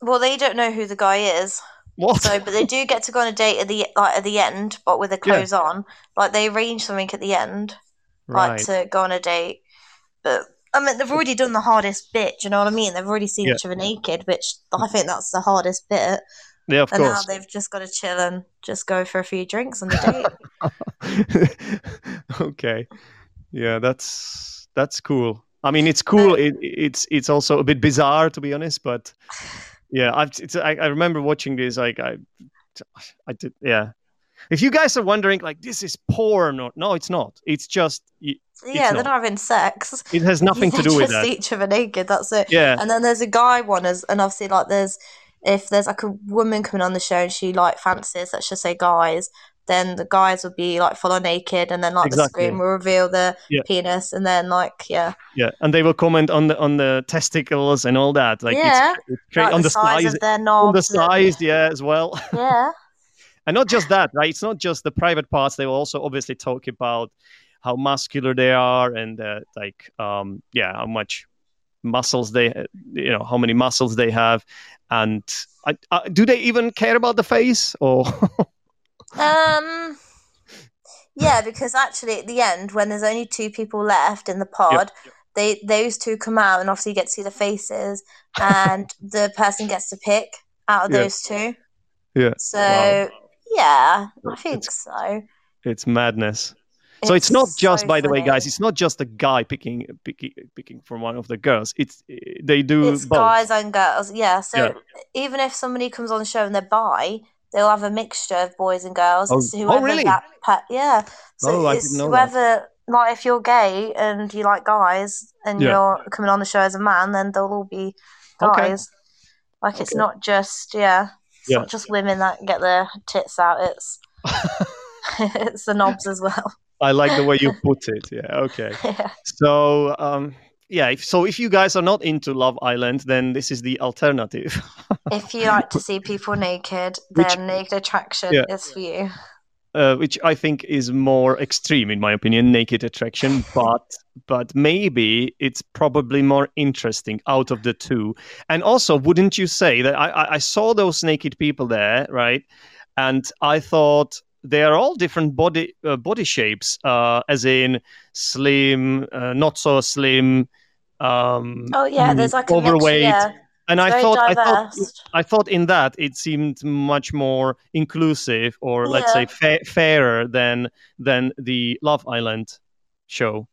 well, they don't know who the guy is, what? so but they do get to go on a date at the like at the end, but with their Yeah. clothes on. Like they arrange something at the end. like right. to go on a date. But I mean, they've already done the hardest bit. You know what I mean? They've already seen Yeah. each other naked, which I think that's the hardest bit. yeah, of and now they've just got to chill and just go for a few drinks on the date. okay. Yeah, that's that's cool. I mean, it's cool. It, it's it's also a bit bizarre to be honest, but yeah, I've, it's, I, I remember watching this. Like I, I did. Yeah. If you guys are wondering, like this is porn or no, it's not. It's just it yeah, they're not. having sex. it has nothing to do with that. each other naked. That's it. Yeah. And then there's a guy one, as and obviously like there's if there's like a woman coming on the show and she like fancies, let's just say guys, then the guys will be like full on naked, and then like the screen will reveal the Yeah. penis, and then like yeah, Yeah, and they will comment on the on the testicles and all that. Like Yeah. it's, it's great like on the the size size, of their on the knobs. size, yeah, as well. yeah. and not just that, right? It's not just the private parts. They will also obviously talk about how muscular they are and uh, like um yeah, how much muscles they you know how many muscles they have and I, uh, do they even care about the face or Um. Yeah, because actually at the end, when there's only two people left in the pod, they those two come out and obviously you get to see the faces, and the person gets to pick out of Yeah. those two. yeah So Wow. Yeah, I It's- think so. it's madness so it's not just so by the way guys it's not just the guy picking picking picking from one of the girls it's they do It's both guys and girls. Yeah. So Yeah. even if somebody comes on the show and they're bi, they'll have a mixture of boys and girls. Oh- It's oh, oh really? that pa- yeah. So Oh, I it's didn't know that. whoever like if you're gay and you like guys and Yeah. you're coming on the show as a man, then they'll all be guys. Okay. guys. Like it's not just yeah. It's Yeah. not just women that get their tits out. It's it's the knobs as well. I like the way you put it. Yeah. Okay. yeah. So um, yeah. If, so if you guys are not into Love Island, then this is the alternative. If you like to see people naked, Which- then Naked Attraction Yeah. is for you. Uh, which I think is more extreme in my opinion, naked attraction. But but maybe it's probably more interesting out of the two. And also, wouldn't you say that I, I, I saw those naked people there, right? And I thought they are all different body uh, body shapes, uh, as in slim, uh, not so slim. Um, Oh yeah, there's like a overweight. Mixture, yeah. And I thought I thought. I thought in that it seemed much more inclusive, or let's say fa- fairer than than the Love Island show.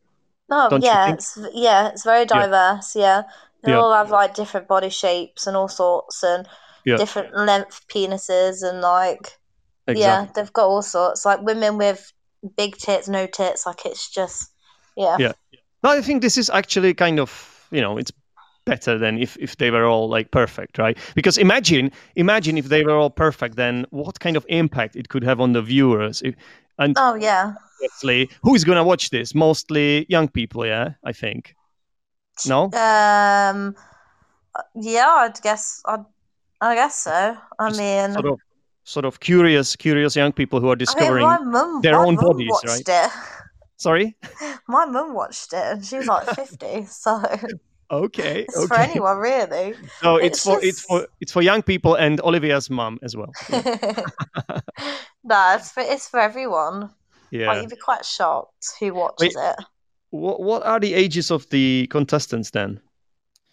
Oh Don't yeah, it's yeah, it's very diverse. Yeah, they Yeah. all have like different body shapes and all sorts, and Yeah. different length penises, and like Exactly. yeah, they've got all sorts. Like women with big tits, no tits. Like it's just yeah, Yeah. No, I think this is actually kind of you know it's better than if if they were all like perfect, right? Because imagine imagine if they were all perfect, then what kind of impact it could have on the viewers? If, and Oh yeah, obviously, who is gonna watch this? Mostly young people, yeah. I think. No. um, yeah. I'd guess. I, I guess so. I Just mean, sort of sort of curious curious young people who are I mean, discovering mum, their own bodies, right? it. sorry My mum watched it, and she was like fifty. So okay it's okay for anyone really. so it's, it's for it's for it's for young people and olivia's mom as well no, it's for it's for everyone. Like yeah you'd be quite shocked who watches it. what, what are the ages of the contestants then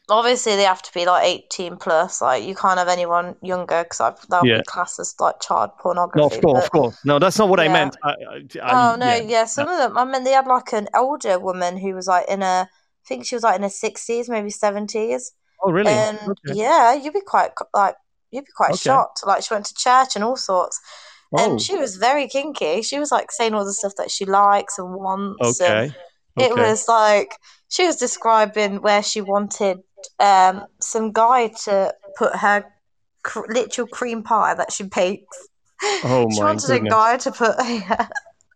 Obviously, they have to be like eighteen plus. Like you can't have anyone younger because that'll Yeah. be classed as like child pornography. no of course but- of course no that's not what i meant I, I, I Oh no, yeah. yeah, some of them. I mean, they had like an older woman who was like in a, I think she was like in her sixties, maybe seventies, oh really and okay. yeah, you'd be quite like you'd be quite Okay. shocked. Like she went to church and all sorts, oh and she was very kinky. She was like saying all the stuff that she likes and wants, and okay it okay. was like she was describing where she wanted um some guy to put her cr- literal cream pie that she bakes. Oh she my wanted goodness. a guy to put a,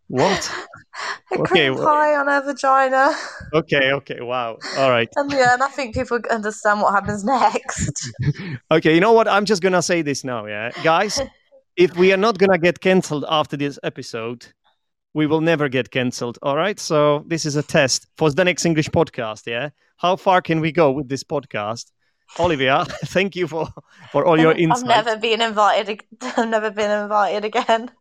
what a Okay, cream well- pie on her vagina. okay okay wow all right And yeah, and I think people understand what happens next. Okay, you know what? I'm just gonna say this now, yeah, guys. if we are not gonna get cancelled after this episode, we will never get cancelled. All right. So this is a test for the next English podcast. Yeah. How far can we go with this podcast? Olivia, thank you for for all your insights. I've never been invited. I've never been invited again.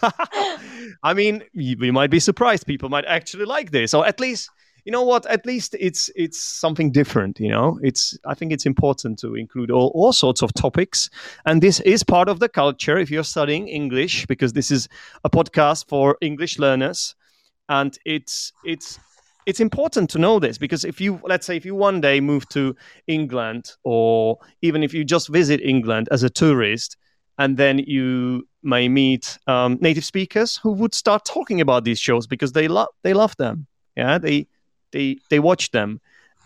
I mean, y- we might be surprised. People might actually like this, or at least, you know what? At least it's it's something different. You know, it's. I think it's important to include all, all sorts of topics, and this is part of the culture. If you're studying English, because this is a podcast for English learners, and it's it's it's important to know this because if you let's say if you one day move to England, or even if you just visit England as a tourist, and then you may meet um, native speakers who would start talking about these shows because they love they love them. Yeah, they they they watch them,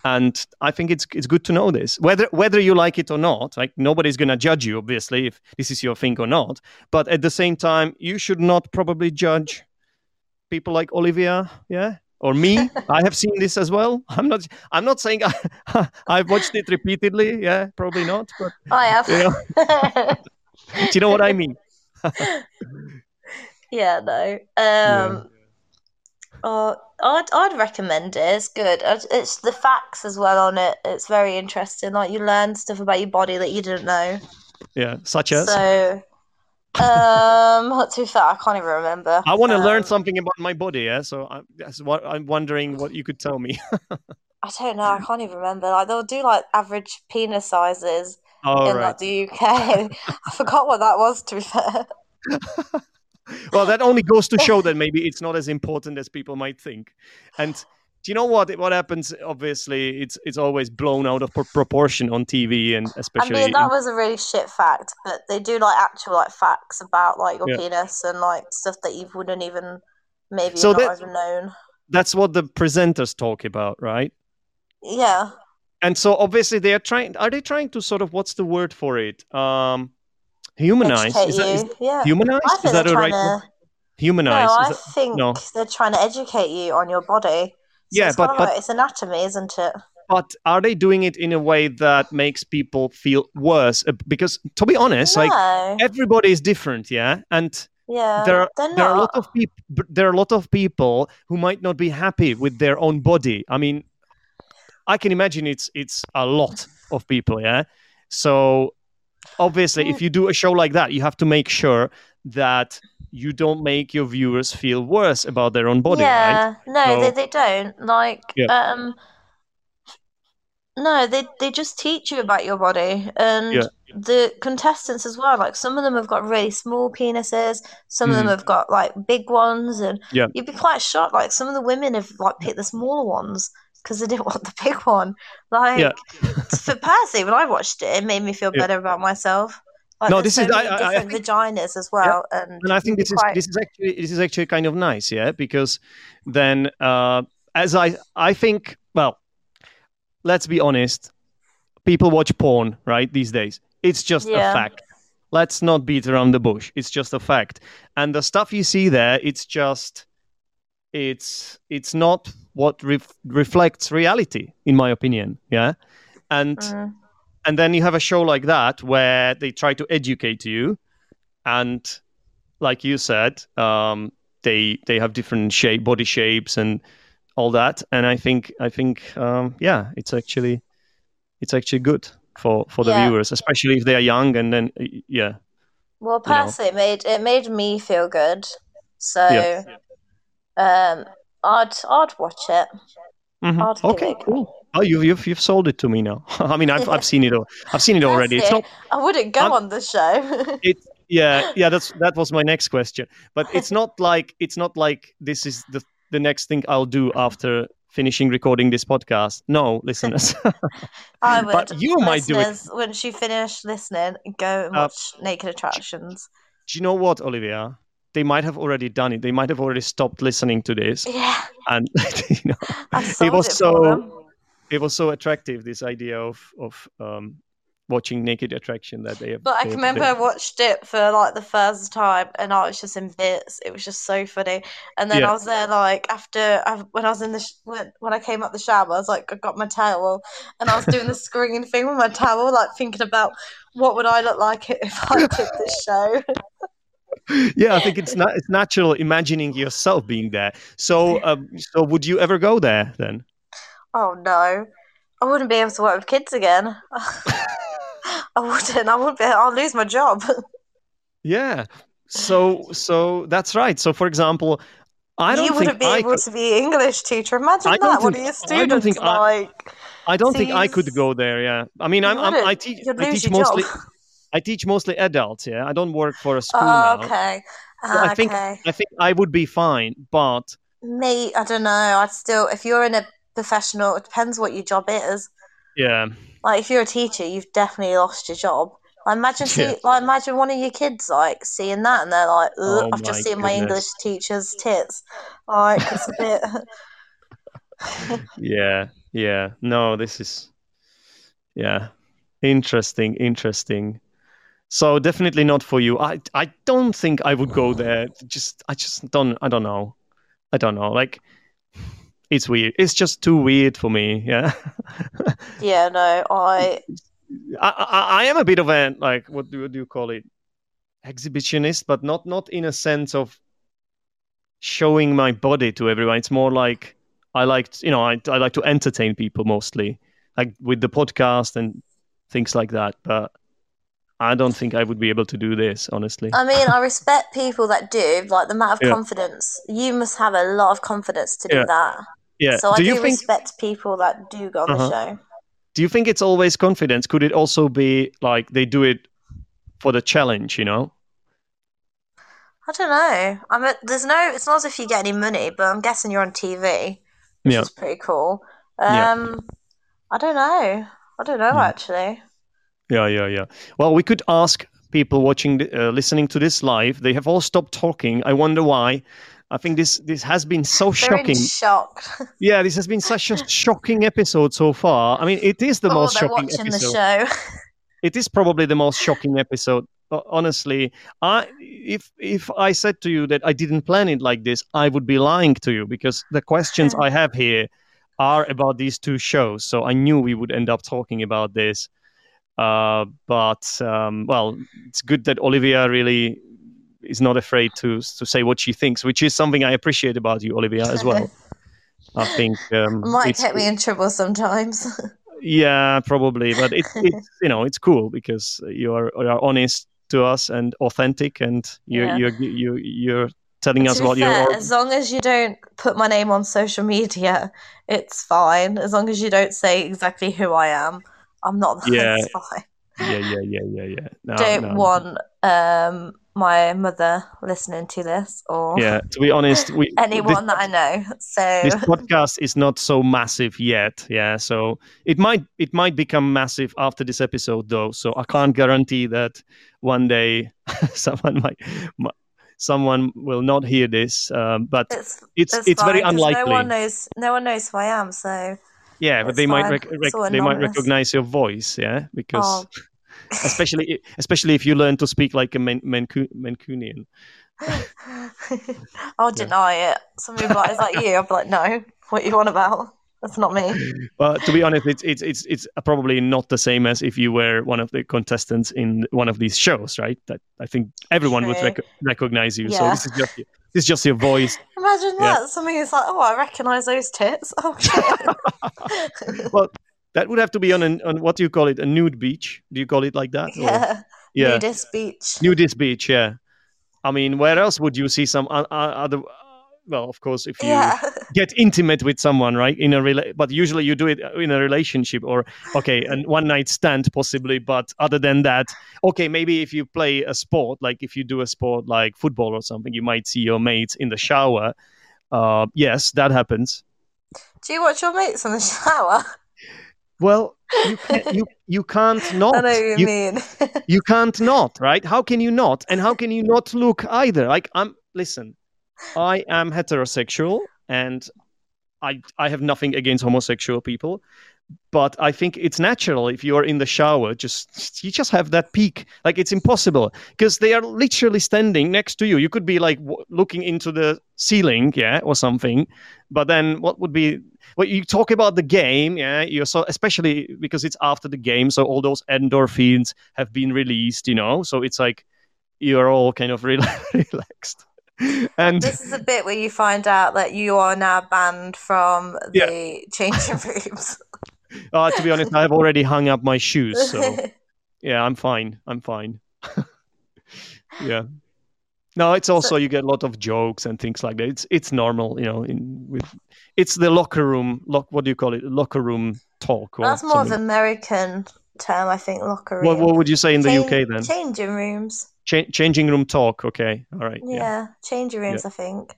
and I think it's it's good to know this. Whether whether you like it or not, like nobody's gonna judge you obviously if this is your thing or not. But at the same time, you should not probably judge people like Olivia. Yeah. Or me, I have seen this as well. I'm not. I'm not saying I, I've watched it repeatedly. Yeah, probably not. But I have. Yeah. do you know what I mean? yeah, no. Um, oh, I'd I'd recommend it. It's good. It's- the facts as well on it. It's very interesting. Like you learn stuff about your body that you didn't know. Yeah, such as So, um, not too fair. I can't even remember. I want to learn Um, something about my body. Yeah, so I, that's what I'm wondering what you could tell me. I don't know. I can't even remember. Like they'll do like average penis sizes All in right. the UK. I forgot what that was. To be fair. well, that only goes to show that maybe it's not as important as people might think. And do you know what? What happens? Obviously, it's it's always blown out of pro- proportion on TV, and especially. I mean, that was a really shit fact, but they do like actual like facts about like your Yeah. penis and like stuff that you wouldn't even maybe So not that- even known. that's what the presenters talk about, right? Yeah, And so obviously they are trying. Are they trying to sort of what's the word for it? Um, humanize? educate Is that, is yeah, humanize? Is that a right? to. humanize. No, I that- think no. they're trying to educate you on your body. So Yeah, it's but- but- like- it's anatomy, isn't it? but are they doing it in a way that makes people feel worse? Uh, Because to be honest, like everybody is different, yeah, and yeah, there are there are a lot of people there are a lot of people who might not be happy with their own body i mean i can imagine it's it's a lot of people yeah so obviously if you do a show like that you have to make sure that you don't make your viewers feel worse about their own body right yeah, no, So- they, they don't. Like, Yeah. um, no, they they just teach you about your body and Yeah. the contestants as well. Like, some of them have got really small penises, some of them Mhm. have got like big ones, and Yeah. you'd be quite shocked. Like, some of the women have like picked the smaller ones because I didn't want the big one. Like, Yeah. for Percy, when I watched it, it made me feel Yeah. better about myself. Like, No, this so is- I- I- I different think- vaginas as well, and and I think this be is this is actually this is actually kind of nice, yeah, because then uh, as I I think well, let's be honest, people watch porn right these days. It's just Yeah. a fact. Let's not beat around the bush. It's just a fact, and the stuff you see there, it's just it's it's not what ref- reflects reality, in my opinion. Yeah, and Mm. and then you have a show like that where they try to educate you and like you said um, they they have different shape body shapes and all that and i think i think um, yeah it's actually it's actually good for for the Yeah. viewers especially if they are young and then yeah Well, you know. personally, it made it made me feel good, so Yeah. um, I'd I'd watch it. Mhm. I'll give okay it cool. Oh you've, you've you've sold it to me now. I mean i've, I've seen it all i've seen it already. It's not I wouldn't go I'm- on the show. it yeah yeah that's that was my next question. But it's not like it's not like this is the the next thing i'll do after finishing recording this podcast. No listeners. I would. but you might do it. Once you finish listening, go and Uh, watch Naked Attractions. do you know what olivia they might have already done it they might have already stopped listening to this Yeah, and you know it was it so it was so attractive this idea of of um watching naked attraction that they But I can remember I watched it for like the first time, and I was just in bits. It was just so funny. And then Yeah. I was there like after I, when I was in the sh- when, when I came up the shower, I was like I got my towel, and I was doing the screening thing with my towel, like thinking about what would I look like if I did this show. yeah i think it's not it's natural imagining yourself being there so um so would you ever go there then oh no, I wouldn't be able to work with kids again. I wouldn't. I wouldn't be. I'll lose my job. Yeah. So so that's right. So for example, I don't you think wouldn't be I able could, to be English teacher. Imagine I that. One of think- your I don't students think like. I don't think I could go there. Yeah. I mean, I'm, I'm I teach I teach mostly job. I teach mostly adults. Yeah. I don't work for a oh, school Oh, okay. So I ah, think- okay. I think I would be fine, but Me, I don't know. I'd still, if you're in a professional, it depends what your job is. yeah, Like, if you're a teacher, you've definitely lost your job. Like, imagine, see, Yeah. like, imagine one of your kids like seeing that, and they're like, Oh "I've just seen my. English teacher's tits." Like, it's a bit. yeah, yeah. No, this is yeah, interesting, interesting. So definitely not for you. I I don't think I would go there. Just I just don't I don't know. I don't know. Like it's weird. It's just too weird for me. Yeah. yeah, no, I. I, I, I am a bit of a like what do, what do you call it exhibitionist but not not in a sense of showing my body to everyone it's more like i like you know I, I like to entertain people mostly like with the podcast and things like that but i don't think i would be able to do this honestly I mean, I respect people that do. Like the amount of Yeah. confidence. You must have a lot of confidence to do Yeah. that. yeah So I do do, you think respect people that do go on Uh-huh. the show. do you think it's always confidence could it also be like they do it for the challenge you know I don't know. I mean, there's no. It's not as if you get any money, but I'm guessing you're on TV, which Yeah. is pretty cool. Yeah. Um, I don't know. I don't know Hmm. actually. Yeah, yeah, yeah. Well, we could ask people watching, uh, listening to this live. They have all stopped talking. I wonder why. I think this this has been so They're shocking. in shock. Yeah, this has been such a shocking episode so far. I mean, it is the oh, most they're shocking watching episode. the show. It is probably the most shocking episode honestly, I if if I said to you that I didn't plan it like this, I would be lying to you because the questions I have here are about these two shows. So I knew we would end up talking about this. Uh, but um, well, it's good that Olivia really is not afraid to to say what she thinks, which is something I appreciate about you, Olivia, as well. I think um, Might get me in trouble sometimes. yeah, probably, but it's it's you know it's cool because you are you are honest to us and authentic, and you Yeah. you're you you're telling us what fair, you're. as long as you don't put my name on social media, it's fine. As long as you don't say exactly who I am, I'm not. Yeah. That's fine. Yeah, yeah, yeah, yeah, yeah. No, don't no. want um my mother listening to this or Yeah, to be honest, we anyone that I know. So this podcast is not so massive yet yeah so it might it might become massive after this episode though so i can't guarantee that one day someone might, mi- someone will not hear this um, but it's it's it's, it's, very unlikely No one knows. No one knows who I am. So yeah but they might rec- rec- all they might recognize your voice yeah because oh, especially especially if you learn to speak like a Man- Mancu- mancunian I'll deny it. Will be like, "Is that you?" I'll be like, "No, what you on about? That's not me." But to be honest, it's it's it's it's probably not the same as if you were one of the contestants in one of these shows, right? That I think everyone would rec- recognize you. So this is just this is just your voice. Imagine Yeah. that. Somebody is like, "Oh, I recognise those tits." Oh shit. Well, that would have to be on an, on what do you call it? A nude beach? Do you call it like that? Or- yeah. yeah. Nudist beach. Nudist beach. Yeah. I mean, where else would you see some other? Well, of course, if you Yeah. Get intimate with someone, right? In a rela- but usually you do it in a relationship or okay, and one night stand possibly. But other than that, okay, maybe if you play a sport, like if you do a sport like football or something, you might see your mates in the shower. Uh, yes, that happens. Do you watch your mates in the shower? Well, you can't, you you can't not. I know what you, You- mean. you can't not right how can you not and how can you not look either like i'm listen i am heterosexual and i i have nothing against homosexual people but i think it's natural if you're in the shower just you just have that peak. Like it's impossible because they are literally standing next to you. You could be like w- looking into the ceiling yeah or something but then what would be well you talk about the game yeah you're so especially because it's after the game so all those endorphins have been released you know so it's like you're all kind of rela- relaxed and this is a bit where you find out that you are now banned from Yeah. the changing rooms. uh, to be honest i have already hung up my shoes so yeah i'm fine i'm fine yeah no it's also you get a lot of jokes and things like that it's it's normal you know in with it's the locker room lock what do you call it locker room talk or That's more of something. an American term, I think. Locker room. what, what would you say in the uk then Changing rooms. Cha- changing room talk okay all right Yeah, yeah changing rooms. I think.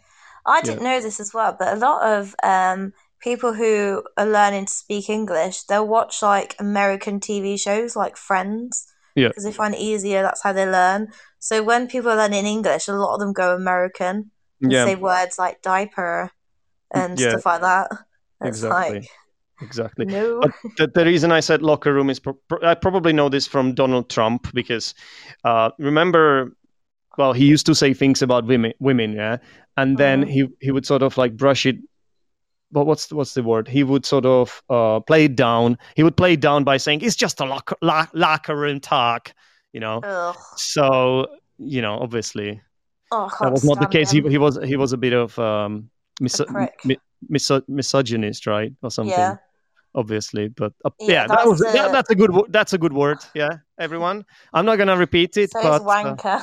I didn't know this as well, but a lot of um, people who are learning to speak English, they'll watch like American TV shows like Friends. Yeah. Because they find it easier. That's how they learn. So when people are learning English, a lot of them go American and yeah say words like diaper and Yeah. stuff like that. It's Exactly. like exactly no. The, the reason I said locker room is pro- I probably know this from Donald Trump because uh, remember, well, he used to say things about women, women, yeah, and then Mhm. he he would sort of like brush it. But what's the, what's the word? He would sort of uh, play it down. He would play it down by saying it's just a locker la- locker room talk, you know. Ugh. So you know, obviously, Oh, that was not the case. He, him. he was he was a bit of um, mis- A mi- miso- misogynist, right, or something Yeah. Obviously but uh, Yeah, yeah, that that was that, that's a good that's a good word yeah everyone i'm not gonna repeat it So but uh, wanker.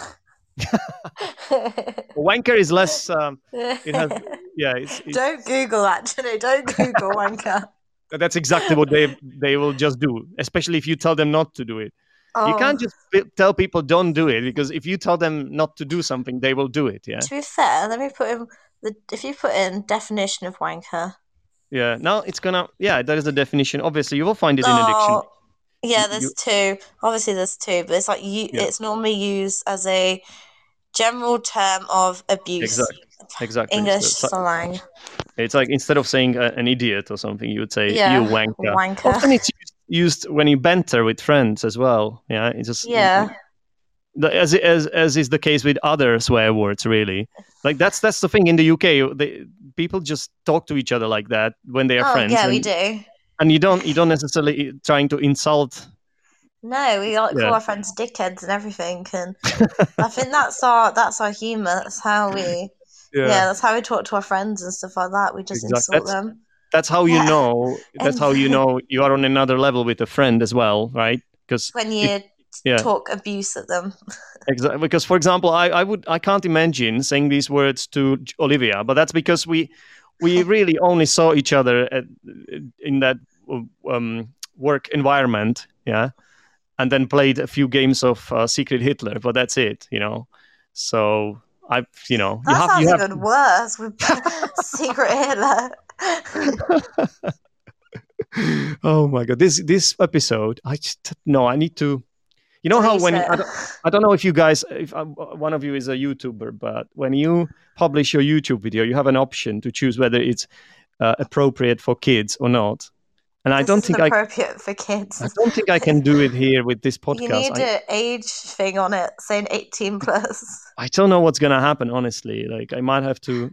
wanker is less um, it has yeah it's, it's, don't Google actually. Don't Google wanker. that's exactly what they they will just do especially if you tell them not to do it Oh, you can't just tell people don't do it because if you tell them not to do something they will do it yeah To be fair, let me put in the if you put in definition of wanker. Yeah now it's gonna yeah that is the definition obviously you will find it in addiction Oh, yeah, there's you- two. Obviously, there's two, but it's like you. Yeah. It's normally used as a general term of abuse. Exactly. exactly English So- slang. it's like instead of saying uh, an idiot or something you would say Yeah, you wanker Wanker. Often it's used, used when you banter with friends as well. Yeah, it's just Yeah. As as as is the case with other swear words really like that's that's the thing in the uk they, people just talk to each other like that when they are oh, friends yeah, and, we do. and you don't you don't necessarily trying to insult No, we like Yeah. call our friends dickheads and everything, and I think that's our that's our humour. That's how we yeah. that's how we talk to our friends and stuff like that. We just Exact- insult that's- them. that's how you Yeah. know that's how you know you are on another level with a friend as well right because when you yeah. talk abuse at them. Exactly. Because, for example, I, I would I can't imagine saying these words to Olivia, but that's because we we really only saw each other at, in that um, work environment, yeah, and then played a few games of uh, Secret Hitler, but that's it, you know. So I, you know, you That have sounds you have even worse with Secret Hitler. oh my god this this episode i just no i need to you know how when. I don't, I don't know if you guys if uh, one of you is a youtuber but when you publish your youtube video you have an option to choose whether it's uh, appropriate for kids or not and i don't think i appropriate for kids. i don't think i can do it here with this podcast. You need I, an age thing on it saying 18 plus. I don't know what's gonna happen honestly like i might have to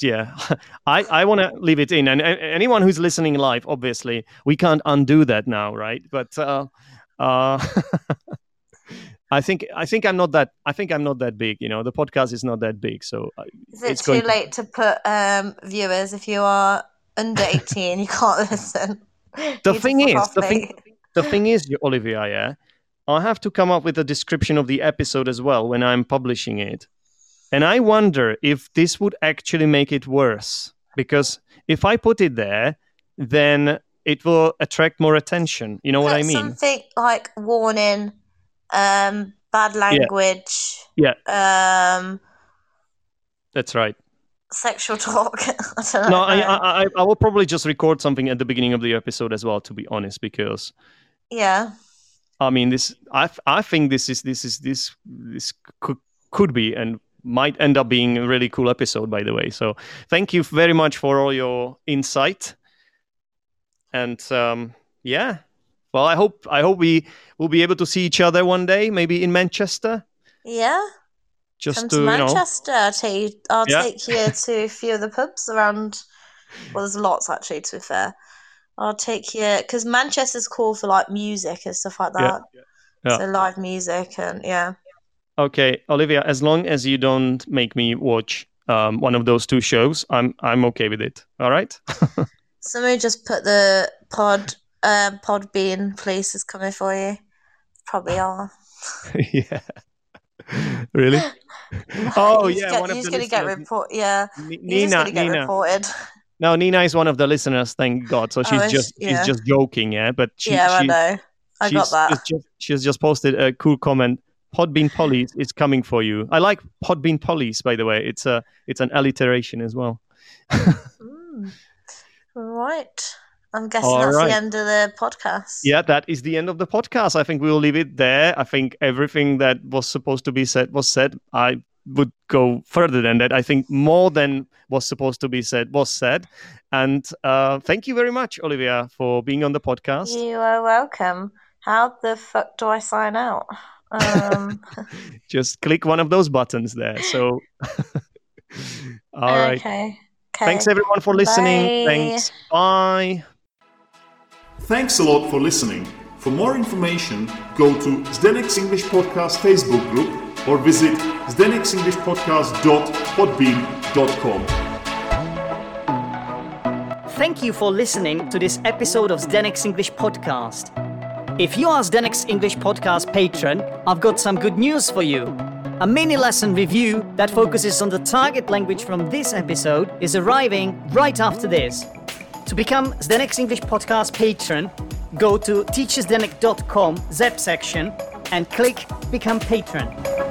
yeah i i want to leave it in and anyone who's listening live obviously we can't undo that now right but uh uh i think i think i'm not that i think i'm not that big you know the podcast is not that big so uh, Is it It's too to- late to put um, viewers if you are under 18? you can't listen. The You thing is, the thing- the thing is olivia yeah i have to come up with a description of the episode as well when i'm publishing it and i wonder if this would actually make it worse because if i put it there then it will attract more attention you know what i mean Something like warning, um, bad language, Yeah. um, that's right sexual talk. I don't no I i i will probably just record something at the beginning of the episode as well to be honest because yeah. I mean, this. I I think this is this is this this could could be and might end up being a really cool episode. By the way, so thank you very much for all your insight. And um, yeah, well, I hope I hope we will be able to see each other one day, maybe in Manchester. Yeah. Just Come to to you know, Manchester. I'll, take you, I'll Yeah. take you to a few of the pubs around. Well, there's lots actually, to be fair. I'll take you because Manchester's cool for like music and stuff like that. Yeah. Yeah. So live music and yeah. okay, Olivia. As long as you don't make me watch um, one of those two shows, I'm I'm okay with it. All right. Somebody just put the pod um Podbean police is coming for you. Probably are. yeah. really? Oh, You're yeah, get- one of the gonna get listeners- report. Yeah, N- you're Nina, gonna get Nina. reported. No, Nina is one of the listeners. Thank God. So Oh, she's is just she? she's just joking, yeah. But she, yeah, I know. I got she's, that. just she's just posted a cool comment. Podbean Police is coming for you. I like Podbean Police, by the way. It's a it's an alliteration as well. Mm. Right. I'm guessing All that's right. the end of the podcast. Yeah, that is the end of the podcast. I think we'll leave it there. I think everything that was supposed to be said was said. I would go further than that. I think more than was supposed to be said was said. And uh, thank you very much, Olivia, for being on the podcast. You are welcome. How the fuck do I sign out? Um, Just click one of those buttons there. So, all right. Okay. Okay. Thanks everyone for listening. Bye. Thanks. Bye. Thanks a lot for listening. For more information, go to Zdenek's English Podcast Facebook group or visit zdenek'senglishpodcast.podbean.com. Thank you for listening to this episode of Zdenek's English Podcast. If you are Zdenek's English Podcast patron, I've got some good news for you. A mini lesson review that focuses on the target language from this episode is arriving right after this. To become Zdenek's English Podcast patron, go to teacherzdenek.com ZEP section and click Become Patron.